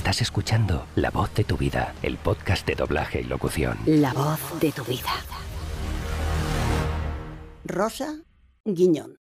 Estás escuchando La voz de tu vida, el podcast de doblaje y locución. La voz de tu vida. Rosa Guiñón.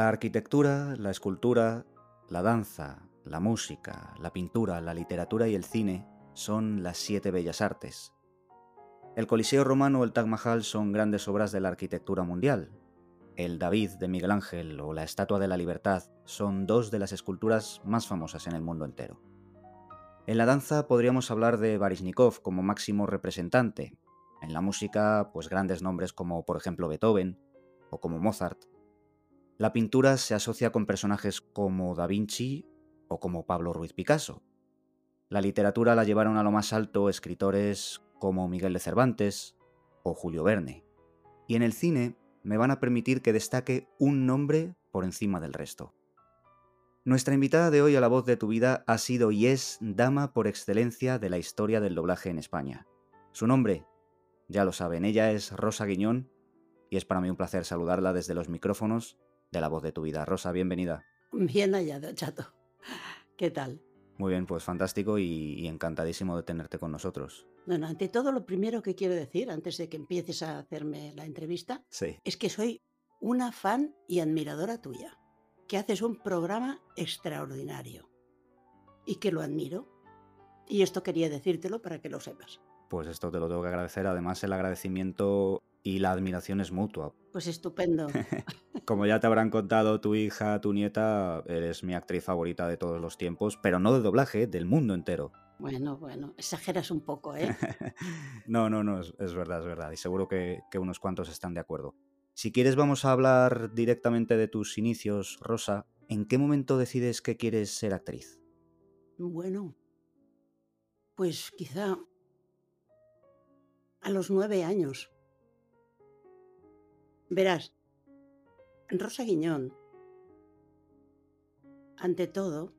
La arquitectura, la escultura, la danza, la música, la pintura, la literatura y el cine son las siete bellas artes. El Coliseo romano o el Taj Mahal son grandes obras de la arquitectura mundial. El David de Miguel Ángel o la Estatua de la Libertad son dos de las esculturas más famosas en el mundo entero. En la danza podríamos hablar de Baryshnikov como máximo representante. En la música, pues grandes nombres como por ejemplo Beethoven o como Mozart. La pintura se asocia con personajes como Da Vinci o como Pablo Ruiz Picasso. La literatura la llevaron a lo más alto escritores como Miguel de Cervantes o Julio Verne. Y en el cine me van a permitir que destaque un nombre por encima del resto. Nuestra invitada de hoy a la voz de tu vida ha sido y es dama por excelencia de la historia del doblaje en España. Su nombre, ya lo saben, ella es Rosa Guiñón y es para mí un placer saludarla desde los micrófonos de la voz de tu vida. Rosa, bienvenida. Bien hallado, chato. ¿Qué tal? Muy bien, pues fantástico y, y, encantadísimo de tenerte con nosotros. Bueno, ante todo, lo primero que quiero decir, antes de que empieces a hacerme la entrevista, Sí. es que soy una fan y admiradora tuya, que haces un programa extraordinario y que lo admiro. Y esto quería decírtelo para que lo sepas. Pues esto te lo tengo que agradecer. Además, el agradecimiento y la admiración es mutua. Pues estupendo. Como ya te habrán contado tu hija, tu nieta, eres mi actriz favorita de todos los tiempos, pero no de doblaje, del mundo entero. Bueno, bueno, exageras un poco, ¿eh? no, no, no, es, es, verdad, es verdad. Y seguro que, que unos cuantos están de acuerdo. Si quieres, vamos a hablar directamente de tus inicios, Rosa. ¿En qué momento decides que quieres ser actriz? Bueno, pues quizá a los nueve años. Verás, Rosa Guiñón, ante todo,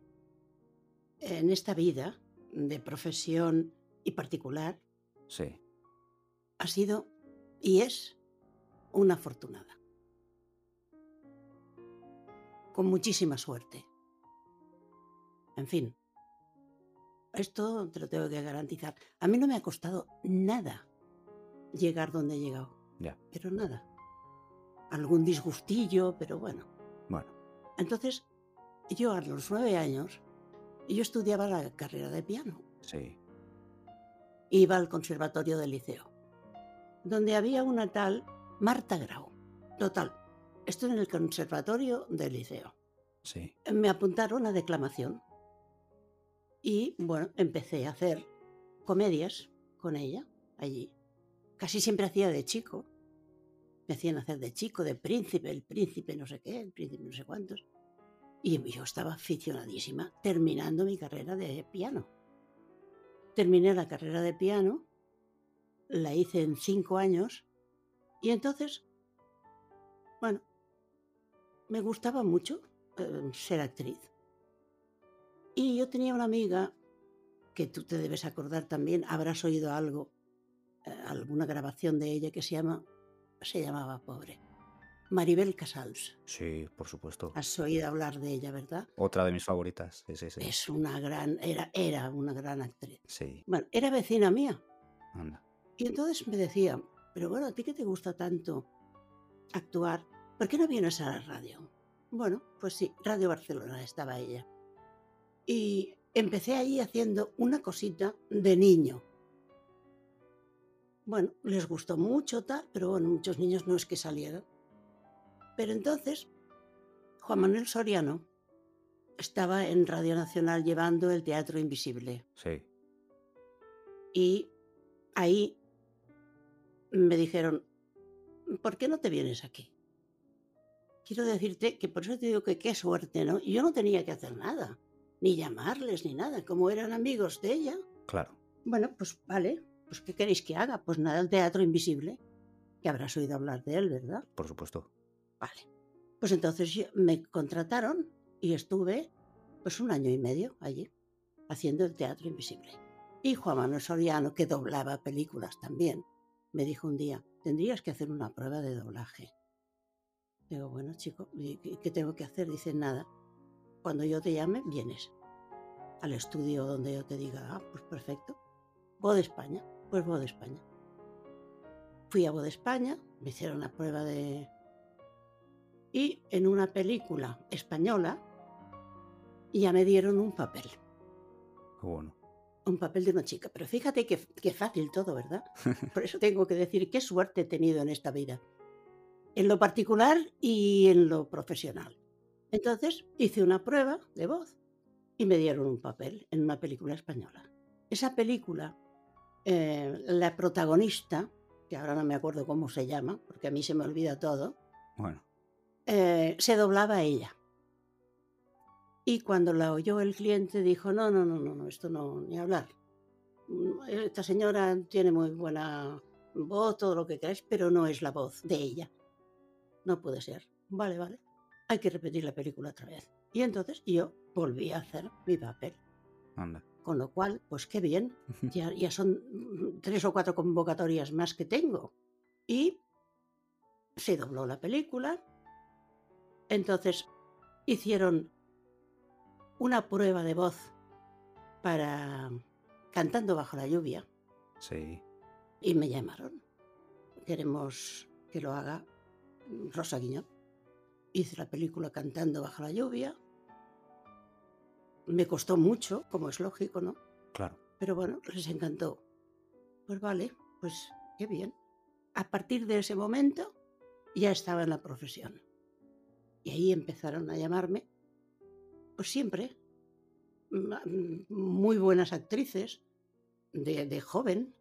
en esta vida de profesión y particular, Sí. ha sido y es una afortunada. Con muchísima suerte. En fin, esto te lo tengo que garantizar. A mí no me ha costado nada llegar donde he llegado, pero nada. Algún disgustillo, pero bueno. Bueno, Entonces, yo a los nueve años, yo estudiaba la carrera de piano. sí. Iba al conservatorio del liceo, donde había una tal Marta Grau. Total, esto en el conservatorio del liceo. Sí. Me apuntaron a declamación. Y bueno, empecé a hacer comedias con ella allí. Casi siempre hacía de chico. Me hacían hacer de chico, de príncipe, el príncipe no sé qué, el príncipe no sé cuántos. Y yo estaba aficionadísima terminando mi carrera de piano. Terminé la carrera de piano, la hice en cinco años y entonces, bueno, me gustaba mucho eh, ser actriz. Y yo tenía una amiga que tú te debes acordar también, habrás oído algo, eh, alguna grabación de ella que se llama, se llamaba pobre, Maribel Casals. Sí, por supuesto. Has oído hablar de ella, ¿verdad? Otra de mis favoritas. Sí, sí, sí. Es una gran, era, era una gran actriz. Sí, Bueno, era vecina mía. anda. Y entonces me decía, pero bueno, a ti que te gusta tanto actuar, ¿por qué no vienes a la radio? Bueno, pues sí, Radio Barcelona estaba ella. Y empecé allí haciendo una cosita de niño. Bueno, les gustó mucho tal, pero bueno, muchos niños no es que salieran. Pero entonces, Juan Manuel Soriano estaba en Radio Nacional llevando el Teatro Invisible. Sí. Y ahí me dijeron, ¿por qué no te vienes aquí? quiero decirte que por eso te digo que qué suerte, ¿no? Y yo no tenía que hacer nada, ni llamarles, ni nada. Como eran amigos de ella, Claro. bueno, pues vale, pues ¿qué queréis que haga? Pues nada, el teatro invisible, que habrás oído hablar de él, ¿verdad? Por supuesto. Vale. Pues entonces me contrataron y estuve pues un año y medio allí, haciendo el teatro invisible. Y Juan Manuel Soriano, que doblaba películas también, me dijo un día, tendrías que hacer una prueba de doblaje. Digo, bueno, chico, ¿y qué, tengo que hacer? Dice, nada. Cuando yo te llame, vienes al estudio donde yo te diga, ah, pues perfecto. Voz de España, pues voz de España. Fui a voz de España, me hicieron la prueba de... Y en una película española ya me dieron un papel, Qué bueno. un papel de una chica. Pero fíjate que, que fácil todo, ¿verdad? Por eso tengo que decir qué suerte he tenido en esta vida. En lo particular y en lo profesional. Entonces hice una prueba de voz y me dieron un papel en una película española. Esa película, eh, la protagonista, que ahora no me acuerdo cómo se llama, porque a mí se me olvida todo, Bueno, eh, se doblaba a ella. Y cuando la oyó el cliente dijo, no, no, no, no, no, esto no, ni hablar. Mm, Esta señora tiene muy buena voz, todo lo que queráis, pero no es la voz de ella. No puede ser. Vale, vale. Hay que repetir la película otra vez. Y entonces yo volví a hacer mi papel. anda. Con lo cual, pues qué bien. Ya, ya son mm, tres o cuatro convocatorias más que tengo. Y se dobló la película. Entonces hicieron una prueba de voz para Cantando bajo la lluvia Sí. y me llamaron. Queremos que lo haga Rosa Guiñón. Hice la película Cantando bajo la lluvia. Me costó mucho, como es lógico, ¿no? Claro. Pero bueno, les encantó. Pues vale, pues qué bien. A partir de ese momento ya estaba en la profesión. Y ahí empezaron a llamarme, pues siempre, muy buenas actrices, de, de joven.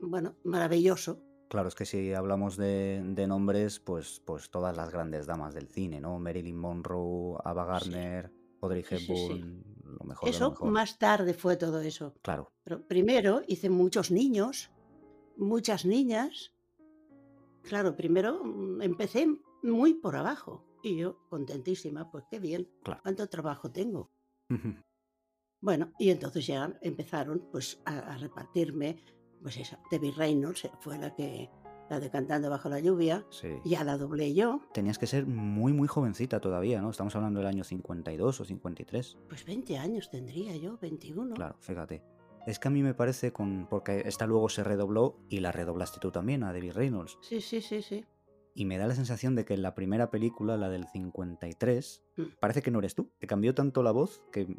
Bueno, maravilloso. Claro, es que si hablamos de, de nombres, pues, pues todas las grandes damas del cine, ¿no? Marilyn Monroe, Ava Sí. Audrey Sí, sí, sí. Hepburn, lo mejor lo Eso mejor. más tarde fue todo eso. Claro, Pero primero hice muchos niños, muchas niñas. Claro, primero mm, empecé muy por abajo y yo contentísima, pues qué bien, Claro. cuánto trabajo tengo. Bueno, y entonces ya empezaron pues a, a repartirme, pues esa, Debbie Reynolds eh, fue la que, la de Cantando bajo la lluvia, sí. ya la doblé yo, Tenías que ser muy, muy jovencita todavía, ¿no? Estamos hablando del año 52 o 53. pues 20 años tendría yo, 21. Claro, fíjate. Es que a mí me parece con. Porque esta luego se redobló y la redoblaste tú también, a Debbie Reynolds. Sí, sí, sí, sí. Y me da la sensación de que en la primera película, la del 53, Mm. parece que no eres tú. Te cambió tanto la voz que, que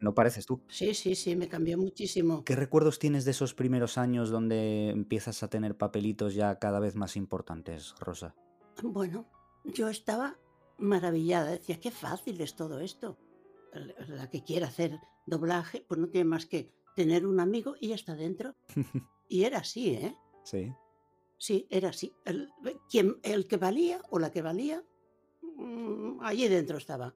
no pareces tú. Sí, sí, sí, me cambió muchísimo. ¿Qué recuerdos tienes de esos primeros años donde empiezas a tener papelitos ya cada vez más importantes, Rosa? Bueno, yo estaba maravillada, decía, qué fácil es todo esto. La que quiera hacer doblaje, pues no tiene más que tener un amigo y ya está dentro. Y era así, ¿eh? sí. Sí, era así. El, quien, el que valía o la que valía, mm, allí dentro estaba.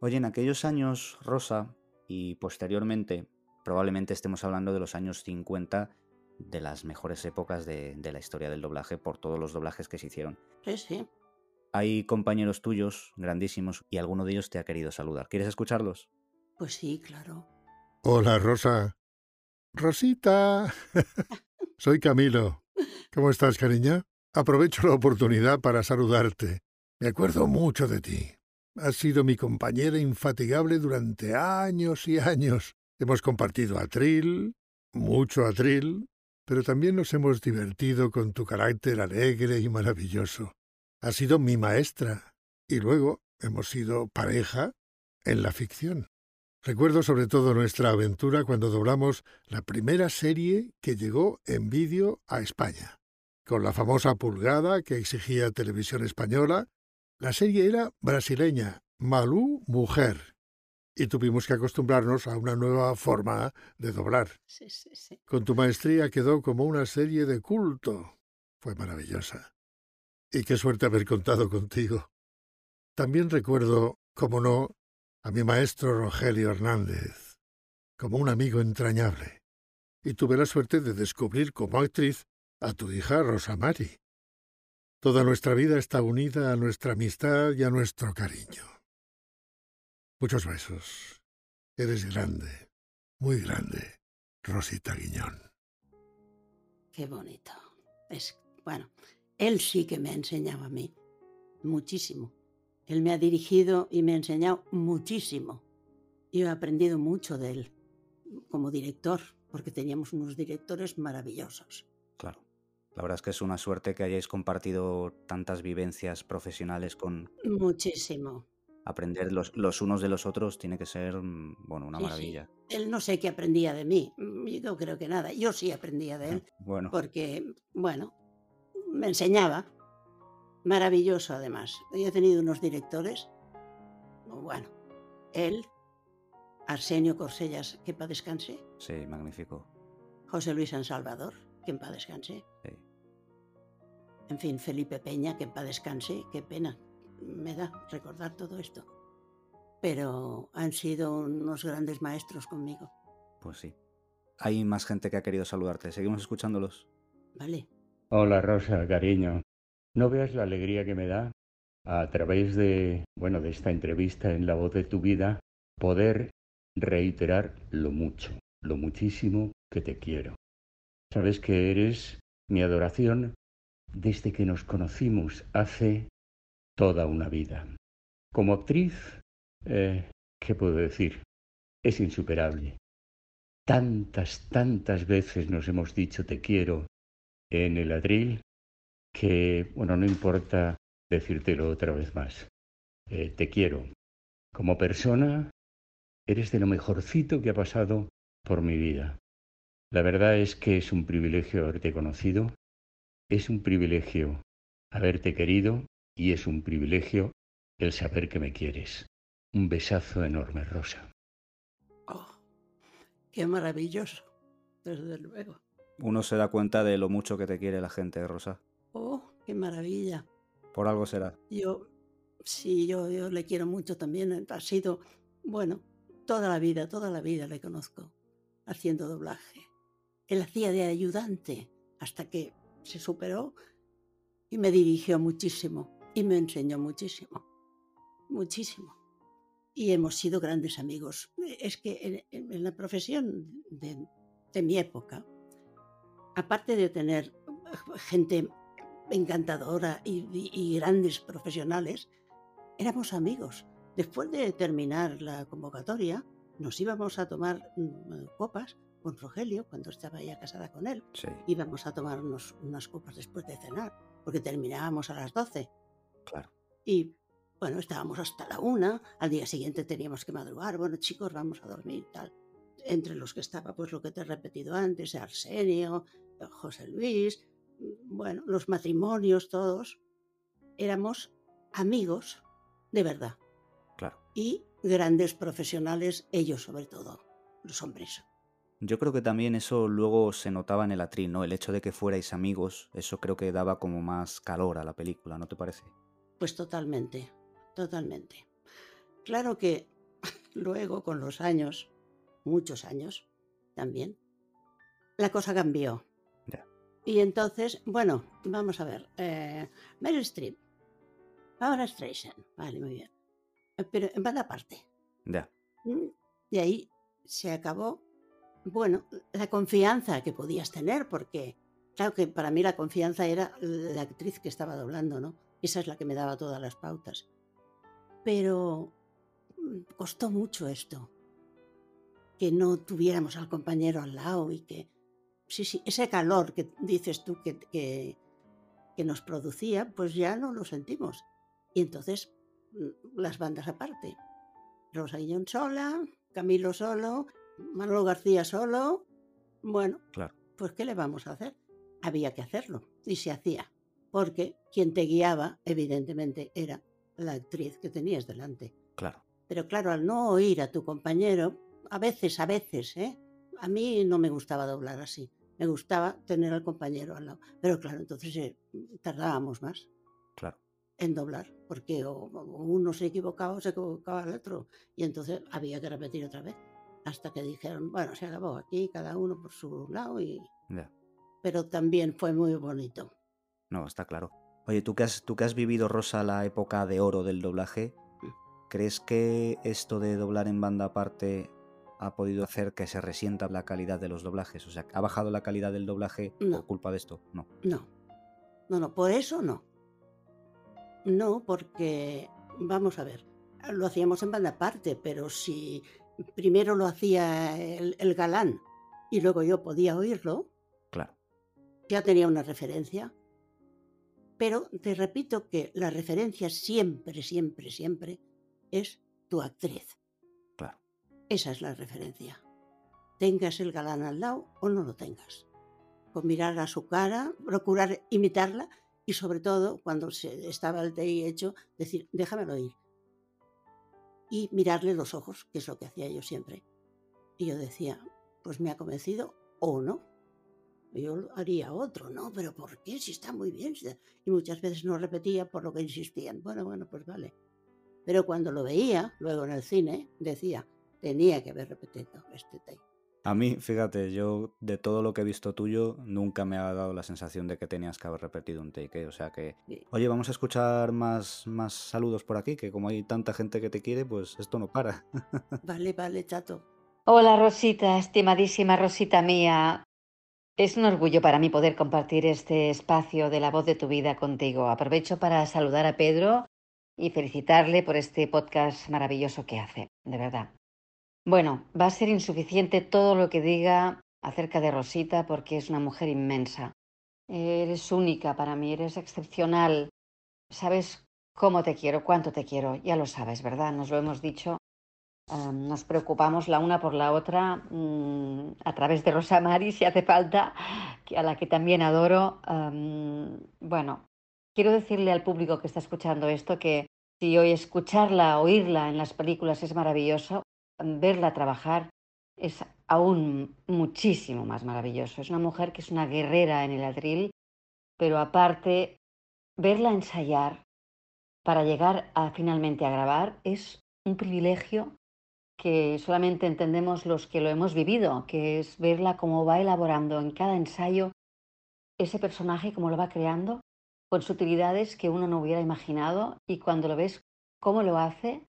Oye, en aquellos años, Rosa, y posteriormente, probablemente estemos hablando de los años 50, de las mejores épocas de, de la historia del doblaje por todos los doblajes que se hicieron. Sí, sí. Hay compañeros tuyos grandísimos y alguno de ellos te ha querido saludar. ¿Quieres escucharlos? Pues sí, claro. Hola, Rosa. Rosita. Soy Camilo. ¿Cómo estás, cariño? Aprovecho la oportunidad para saludarte. Me acuerdo mucho de ti. Has sido mi compañera infatigable durante años y años. Hemos compartido atril, mucho atril, pero también nos hemos divertido con tu carácter alegre y maravilloso. Has sido mi maestra y luego hemos sido pareja en la ficción. Recuerdo sobre todo nuestra aventura cuando doblamos la primera serie que llegó en vídeo a España. Con la famosa pulgada que exigía Televisión Española, la serie era brasileña, Malú Mujer, y tuvimos que acostumbrarnos a una nueva forma de doblar. Sí, sí, sí. Con tu maestría quedó como una serie de culto. Fue maravillosa. Y qué suerte haber contado contigo. También recuerdo, como no, a mi maestro Rogelio Hernández, como un amigo entrañable. Y tuve la suerte de descubrir como actriz a tu hija Rosa Mari. Toda nuestra vida está unida a nuestra amistad y a nuestro cariño. Muchos besos. Eres grande, muy grande, Rosita Guiñón. Qué bonito. Es, bueno, él sí que me ha enseñado a mí muchísimo. Él me ha dirigido y me ha enseñado muchísimo. Yo he aprendido mucho de él como director, porque teníamos unos directores maravillosos. La verdad es que es una suerte que hayáis compartido tantas vivencias profesionales con... Muchísimo. Aprender los, los unos de los otros tiene que ser, mm, bueno, una Sí, sí. maravilla. Él no sé qué aprendía de mí. Mm, Yo no creo que nada. Yo sí aprendía de él. Bueno, porque, bueno, me enseñaba. Maravilloso, además. Yo he tenido unos directores, bueno, él, Arsenio Corsellas, que en paz descanse, sí, magnífico. José Luis San Salvador, que en paz descanse, Sí. En fin, Felipe Peña, que en paz descanse, qué pena me da recordar todo esto. Pero han sido unos grandes maestros conmigo, Pues sí. Hay más gente que ha querido saludarte. Seguimos escuchándolos. ¿vale? Hola Rosa, cariño. No veas la alegría que me da a través de, bueno, de esta entrevista en La Voz de tu Vida, poder reiterar lo mucho, lo muchísimo que te quiero. Sabes que eres mi adoración desde que nos conocimos hace toda una vida. Como actriz, eh, ¿qué puedo decir? Es insuperable. Tantas, tantas veces nos hemos dicho te quiero en el atril que, bueno, no importa decírtelo otra vez más. Eh, te quiero. Como persona, eres de lo mejorcito que ha pasado por mi vida. La verdad es que es un privilegio haberte conocido, es un privilegio haberte querido y es un privilegio el saber que me quieres. Un besazo enorme, Rosa. Oh, qué maravilloso, desde luego. Uno se da cuenta de lo mucho que te quiere la gente, Rosa. Oh, qué maravilla. Por algo será. Yo, sí, yo, yo le quiero mucho también. Ha sido, bueno, toda la vida, toda la vida le conozco haciendo doblaje. Él hacía de ayudante hasta que se superó y me dirigió muchísimo y me enseñó muchísimo, muchísimo. Y hemos sido grandes amigos. Es que en, la profesión de, mi época, aparte de tener gente encantadora y, grandes profesionales, éramos amigos. Después de terminar la convocatoria, nos íbamos a tomar mm, copas con Rogelio, cuando estaba ya casada con él. Sí. Íbamos a tomarnos unas copas después de cenar, porque terminábamos a las 12. Claro. Y bueno, estábamos hasta la una, al día siguiente teníamos que madrugar, bueno chicos, vamos a dormir tal. Entre los que estaba, pues lo que te he repetido antes, Arsenio, José Luis, bueno, los matrimonios, todos, éramos amigos de verdad. Claro. Y grandes profesionales, ellos sobre todo, los hombres. Yo creo que también eso luego se notaba en el atril, ¿no? El hecho de que fuerais amigos, eso creo que daba como más calor a la película, ¿no te parece? Pues totalmente, totalmente. Claro que luego, con los años, muchos años también, la cosa cambió. Ya. Y entonces, bueno, vamos a ver. Eh, Meryl Streep, Barbara Streisand, vale, muy bien. Pero en banda aparte. Ya. Y ahí se acabó, bueno, la confianza que podías tener, porque claro que para mí la confianza era la actriz que estaba doblando, ¿no? Esa es la que me daba todas las pautas. Pero costó mucho esto, que no tuviéramos al compañero al lado y que, sí, sí, ese calor que dices tú que, que, que nos producía, pues ya no lo sentimos. Y entonces las bandas aparte. Rosa Guillón sola, Camilo solo, Manolo García solo. Bueno, claro. pues ¿qué le vamos a hacer? Había que hacerlo y se hacía, porque quien te guiaba, evidentemente, era la actriz que tenías delante. Claro. Pero claro, al no oír a tu compañero, a veces, a veces, ¿eh? A mí no me gustaba doblar así. Me gustaba tener al compañero al lado. Pero claro, entonces eh, tardábamos más. Claro. en doblar, porque o- o uno se equivocaba o se equivocaba el otro, y entonces había que repetir otra vez, hasta que dijeron, bueno, se acabó aquí, cada uno por su lado, y... Ya. pero también fue muy bonito. No, está claro. Oye, tú que has, tú que has vivido, Rosa, la época de oro del doblaje, ¿crees que esto de doblar en banda aparte ha podido hacer que se resienta la calidad de los doblajes? O sea, ¿ha bajado la calidad del doblaje No. por culpa de esto? No. No, no, no, por eso no. No, porque, vamos a ver, lo hacíamos en banda aparte, pero si primero lo hacía el, el galán y luego yo podía oírlo, Claro. ya tenía una referencia. Pero te repito que la referencia siempre, siempre, siempre es tu actriz. Claro. Esa es la referencia. Tengas el galán al lado o no lo tengas. Con mirar a su cara, procurar imitarla y sobre todo cuando se estaba el TI hecho, decir, déjamelo ir. Y mirarle los ojos, que es lo que hacía yo siempre. Y yo decía, pues me ha convencido o no. Yo haría otro, ¿no? Pero ¿por qué? Si está muy bien. si está-". Y muchas veces no repetía por lo que insistían. Bueno, bueno, pues vale. Pero cuando lo veía, luego en el cine, decía, tenía que haber repetido este take. A mí, fíjate, yo de todo lo que he visto tuyo, nunca me ha dado la sensación de que tenías que haber repetido un take. ¿eh? O sea que, oye, vamos a escuchar más, más saludos por aquí, que como hay tanta gente que te quiere, pues esto no para. Vale, vale, chato. Hola Rosita, estimadísima Rosita mía. Es un orgullo para mí poder compartir este espacio de la voz de tu vida contigo. Aprovecho para saludar a Pedro y felicitarle por este podcast maravilloso que hace, de verdad. Bueno, va a ser insuficiente todo lo que diga acerca de Rosita porque es una mujer inmensa. Eres única para mí, eres excepcional. Sabes cómo te quiero, cuánto te quiero, ya lo sabes, ¿verdad? Nos lo hemos dicho nos preocupamos la una por la otra mm, a través de Rosa Mari, si hace falta, a la que también adoro. Bueno, quiero decirle al público que está escuchando esto que si hoy escucharla, oírla en las películas es maravilloso, verla trabajar es aún muchísimo más maravilloso. Es una mujer que es una guerrera en el atril, pero aparte, verla ensayar para llegar a finalmente a grabar es un privilegio que solamente entendemos los que lo hemos vivido, que es verla cómo va elaborando en cada ensayo ese personaje, cómo lo va creando, con sutilidades que uno no hubiera imaginado y cuando lo ves cómo lo hace,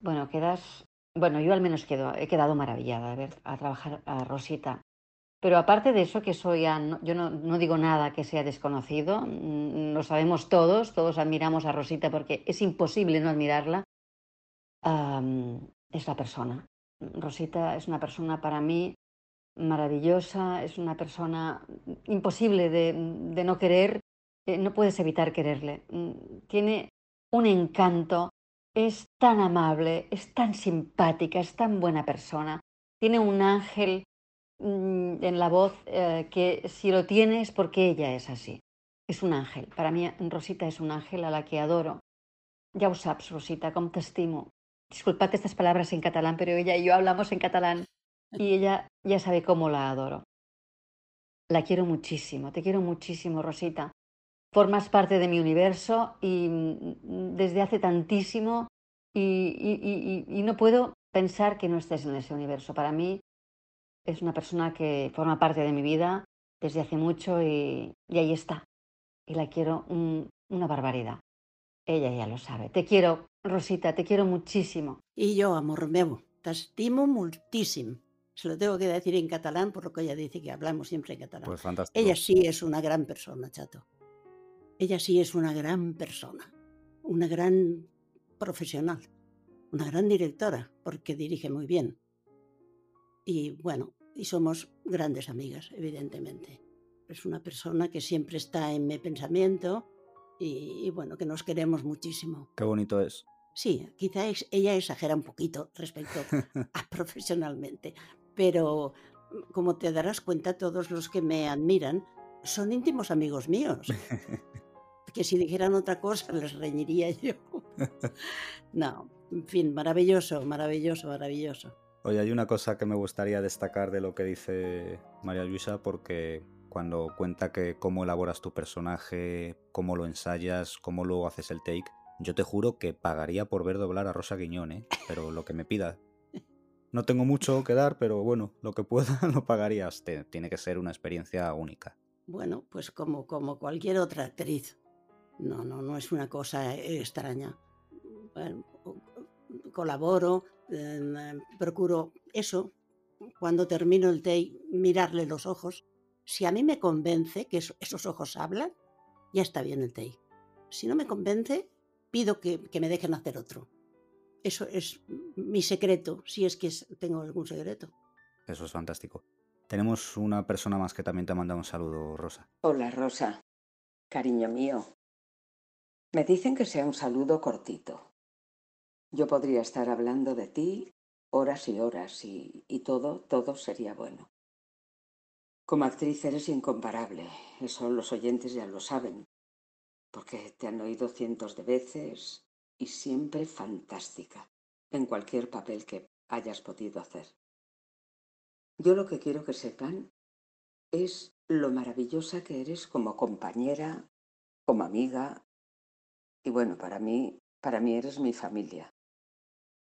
bueno, quedas, bueno, yo al menos quedo, he quedado maravillada de ver a trabajar a Rosita. Pero aparte de eso, que soy, a- yo no, no digo nada que sea desconocido, mm, lo sabemos todos, todos admiramos a Rosita porque es imposible no admirarla, am, es la persona. Rosita es una persona para mí maravillosa, es una persona imposible de, de no querer, eh, no puedes evitar quererle. Mm, Tiene un encanto, es tan amable, es tan simpática, es tan buena persona, tiene un ángel mm, en la voz eh, que si lo tiene es porque ella es así. És un àngel. Per a mi, Rosita és un àngel a la que adoro. Ya ho saps, Rosita, com t'estimo. Disculpad estas palabras en catalán, pero ella y yo hablamos en catalán y ella ya sabe cómo la adoro. La quiero muchísimo, te quiero muchísimo, Rosita. Formas parte de mi universo y mm, desde hace tantísimo y, y- y- y- y no puedo pensar que no estés en ese universo. Para mí es una persona que forma parte de mi vida desde hace mucho y, y ahí está. Y la quiero un- una barbaridad. Ella ya lo sabe. Te quiero, Rosita, te quiero muchísimo. Y yo, amor meu, t'estimo moltíssim. Se lo tengo que decir en catalán, por lo que ella dice que hablamos siempre en catalán. Pues fantástico. Ella sí es una gran persona, chato. Ella sí es una gran persona, una gran profesional, una gran directora, porque dirige muy bien. Y bueno, y somos grandes amigas, evidentemente. Es una persona que siempre está en mi pensamiento y, y bueno, que nos queremos muchísimo. Qué bonito es. Sí, quizá es- ella exagera un poquito respecto a profesionalmente, pero mm, como te darás cuenta, todos los que me admiran son íntimos amigos míos. Que si dijeran otra cosa les reñiría yo. No, en fin, maravilloso, maravilloso, maravilloso. Oye, hay una cosa que me gustaría destacar de lo que dice María Luisa, porque cuando cuenta que cómo elaboras tu personaje, cómo lo ensayas, cómo luego haces el take. Yo te juro que pagaría por ver doblar a Rosa Guiñón, ¿eh? pero lo que me pida. No tengo mucho que dar, pero bueno, lo que pueda lo pagarías. tiene que ser una experiencia única. Bueno, pues como, como cualquier otra actriz. No, no, no es una cosa extraña. colaboro, em, procuro eso, cuando termino el take, mirarle los ojos. Si a mí me convence que esos ojos hablan, ya está bien el take. Si no me convence, pido que, me dejen hacer otro. Eso es mi secreto, si es que tengo algún secreto. Eso es fantástico. Tenemos una persona más que también te manda un saludo, Rosa. Hola, Rosa. Cariño mío. Me dicen que sea un saludo cortito. Yo podría estar hablando de ti horas y horas y, y todo, todo sería bueno. Como actriz eres incomparable, eso los oyentes ya lo saben, porque te han oído cientos de veces y siempre fantástica en cualquier papel que hayas podido hacer. Yo lo que quiero que sepan es lo maravillosa que eres como compañera, como amiga, y bueno, para mí, para mí eres mi familia.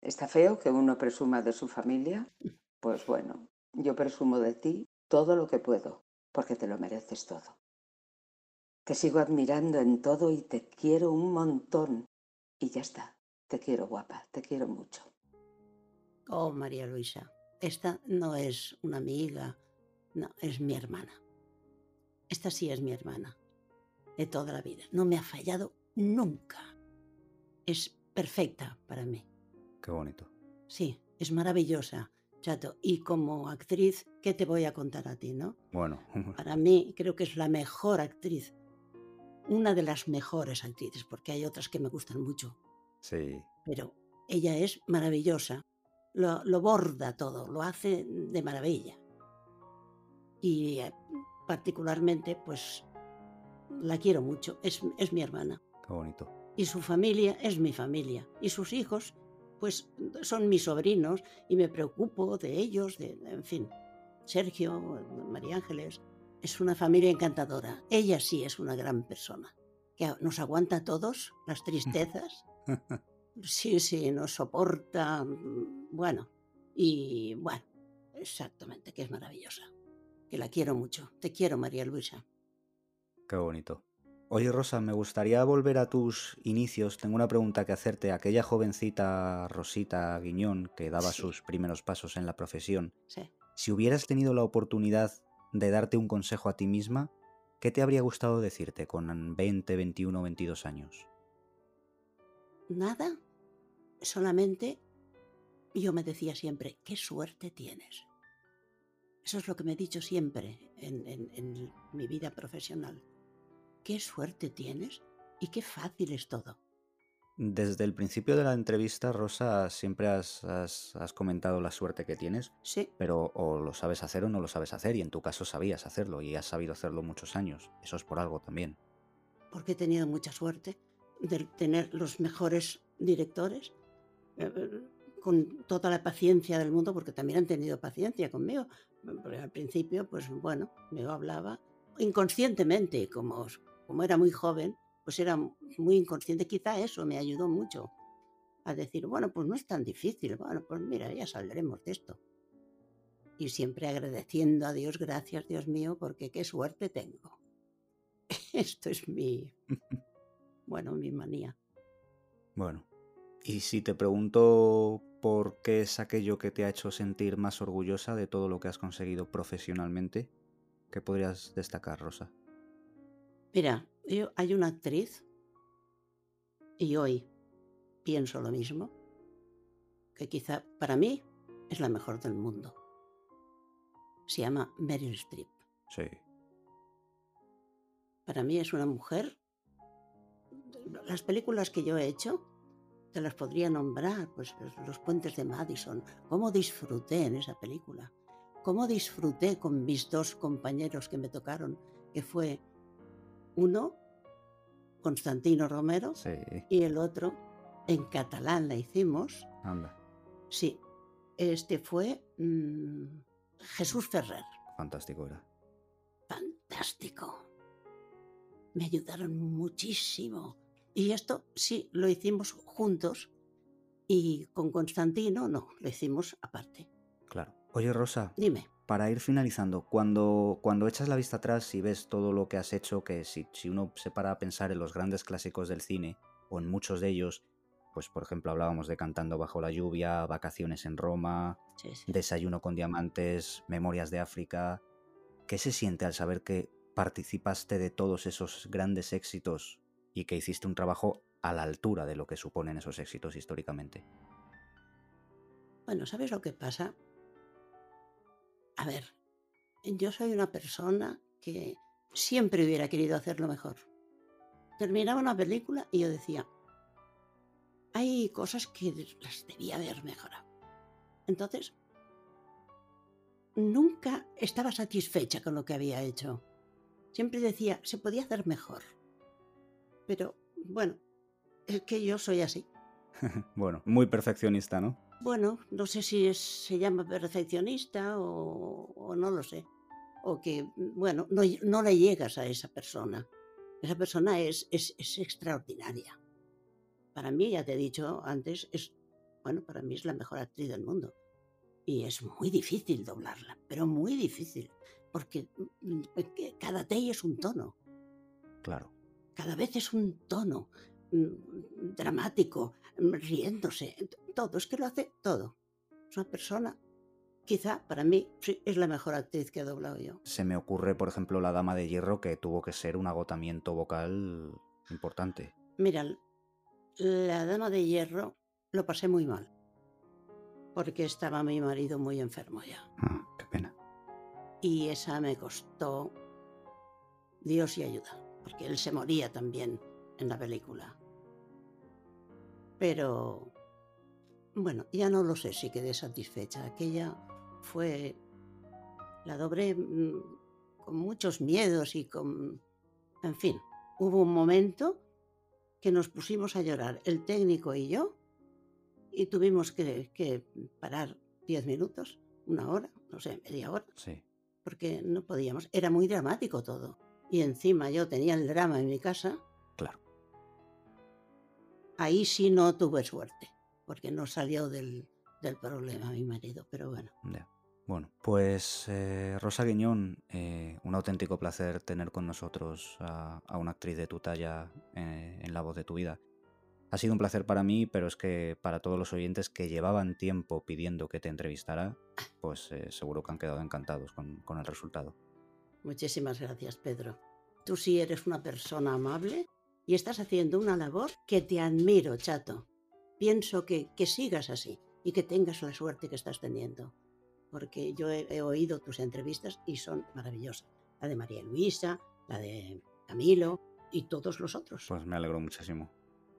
¿Está feo que uno presuma de su familia? Pues bueno, yo presumo de ti todo lo que puedo, porque te lo mereces todo. Te sigo admirando en todo y te quiero un montón. Y ya está, te quiero guapa, te quiero mucho. Oh, María Luisa, esta no es una amiga, no, es mi hermana. Esta sí es mi hermana, de toda la vida. No me ha fallado nunca. Es perfecta para mí. Qué bonito. Sí, es maravillosa, Chato. Y como actriz, ¿qué te voy a contar a ti, no? Bueno. Para mí creo que es la mejor actriz. Una de las mejores actrices, porque hay otras que me gustan mucho. Sí. Pero ella es maravillosa. Lo, lo borda todo, lo hace de maravilla. Y eh, particularmente, pues, la quiero mucho. Es, es mi hermana. Qué bonito. Y su familia es mi familia. Y sus hijos pues son mis sobrinos y me preocupo de ellos, de, en fin. Sergio, María Ángeles, es una familia encantadora. Ella sí es una gran persona, que nos aguanta a todos las tristezas. Sí, sí, nos soporta. Bueno, y bueno, exactamente, que es maravillosa. Que la quiero mucho. Te quiero, María Luisa. Qué bonito. Oye, Rosa, me gustaría volver a tus inicios. Tengo una pregunta que hacerte. Aquella jovencita Rosita Guiñón que daba sus primeros pasos en la profesión. Sí. Si hubieras tenido la oportunidad de darte un consejo a ti misma, ¿qué te habría gustado decirte con 20, 21, 22 años? Nada. Solamente yo me decía siempre, qué suerte tienes. Eso es lo que me he dicho siempre en mi vida profesional qué suerte tienes y qué fácil es todo. Desde el principio de la entrevista, Rosa, siempre has, comentado la suerte que tienes. Sí. Pero o lo sabes hacer o no lo sabes hacer, y en tu caso sabías hacerlo y has sabido hacerlo muchos años. Eso es por algo también. Porque he tenido mucha suerte de tener los mejores directores, eh, con toda la paciencia del mundo, porque también han tenido paciencia conmigo. Porque al principio, pues bueno, me hablaba inconscientemente, como como era muy joven, pues era muy inconsciente. Quizá eso me ayudó mucho a decir, bueno, pues no es tan difícil, bueno, pues mira, ya saldremos de esto. Y siempre agradeciendo a Dios, gracias Dios mío, porque qué suerte tengo. Esto es mi, bueno, mi manía. Bueno, y si te pregunto por qué es aquello que te ha hecho sentir más orgullosa de todo lo que has conseguido profesionalmente, ¿qué podrías destacar, Rosa? Mira, yo, hay una actriz, y hoy pienso lo mismo, que quizá para mí es la mejor del mundo. Se llama Meryl Streep. Sí. Para mí es una mujer. Las películas que yo he hecho, te las podría nombrar, pues Los Puentes de Madison. ¿Cómo disfruté en esa película? ¿Cómo disfruté con mis dos compañeros que me tocaron? Que fue uno, Constantino Romero, y el otro, en catalán la hicimos. Anda. Sí, este fue mm, Jesús Ferrer. Fantástico era. fantástico. Me ayudaron muchísimo. Y esto sí, lo hicimos juntos y con Constantino no, lo hicimos aparte. Claro. Oye, Rosa, Dime, para ir finalizando, cuando, cuando echas la vista atrás y ves todo lo que has hecho, que si, si uno se para a pensar en los grandes clásicos del cine, o en muchos de ellos, pues por ejemplo hablábamos de Cantando bajo la lluvia, Vacaciones en Roma, sí, sí. Desayuno con diamantes, Memorias de África, ¿qué se siente al saber que participaste de todos esos grandes éxitos y que hiciste un trabajo a la altura de lo que suponen esos éxitos históricamente? Bueno, ¿sabes lo que pasa? A ver, yo soy una persona que siempre hubiera querido hacerlo mejor. Terminaba una película y yo decía, hay cosas que las debía haber mejorado. Entonces, nunca estaba satisfecha con lo que había hecho. Siempre decía, se podía hacer mejor. Pero, bueno, es que yo soy así. bueno, muy perfeccionista, ¿no? Bueno, no sé si es- se llama perfeccionista o, o no lo sé. O que, bueno, no, no le llegas a esa persona. Esa persona es, es, es extraordinaria. Para mí, ya te he dicho antes, es, bueno, para mí es la mejor actriz del mundo. Y es muy difícil doblarla, pero muy difícil. Porque mm, cada day es un tono Claro. cada vez es un tono mm, dramático, mm, riéndose, todo, es que lo hace todo. Es una persona, quizá para mí, sí, es la mejor actriz que he doblado yo. Se me ocurre, por ejemplo, La Dama de Hierro, que tuvo que ser un agotamiento vocal importante. Mira, la dama de hierro lo pasé muy mal, porque estaba mi marido muy enfermo ya. Ah, qué pena. Y esa me costó Dios y ayuda, porque él se moría también en la película. Pero, bueno, ya no lo sé si quedé satisfecha. Aquella fue, la doblé mm, con muchos miedos y con, en fin, hubo un momento que nos pusimos a llorar, el técnico y yo, y tuvimos que, que parar diez minutos, una hora, no sé, media hora Sí. porque no podíamos. Era muy dramático todo. Y encima yo tenía el drama en mi casa. Claro. Ahí sí no tuve suerte, porque no salió del, del problema mi marido, pero bueno. Bueno, pues eh, Rosa Guiñón, eh, un auténtico placer tener con nosotros a, a una actriz de tu talla eh, en la voz de tu vida. Ha sido un placer para mí, pero es que para todos los oyentes que llevaban tiempo pidiendo que te entrevistara, pues seguro que han quedado encantados con, con el resultado. Muchísimas gracias, Pedro. Tú sí eres una persona amable y estás haciendo una labor que te admiro, chato. Pienso que, que sigas así y que tengas la suerte que estás teniendo. Porque yo he, he oído tus entrevistas y son maravillosas. La de María Luisa, la de Camilo y todos los otros. Pues me alegro muchísimo.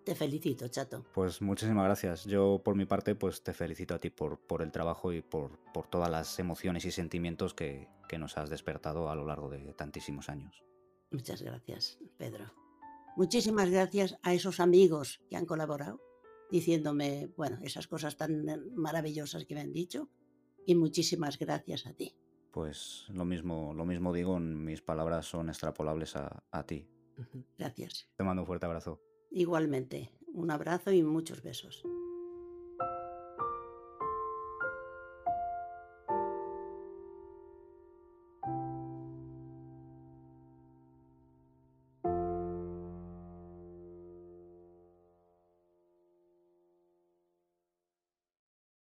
Te felicito, chato. Pues muchísimas gracias. Yo por mi parte pues te felicito a ti por, por el trabajo y por, por todas las emociones y sentimientos que, que nos has despertado a lo largo de tantísimos años. Muchas gracias, Pedro. Muchísimas gracias a esos amigos que han colaborado, diciéndome, bueno, esas cosas tan eh, maravillosas que me han dicho. Y muchísimas gracias a ti. Pues lo mismo, lo mismo digo, mis palabras son extrapolables a, a ti. Gracias. Te mando un fuerte abrazo. Igualmente, un abrazo y muchos besos.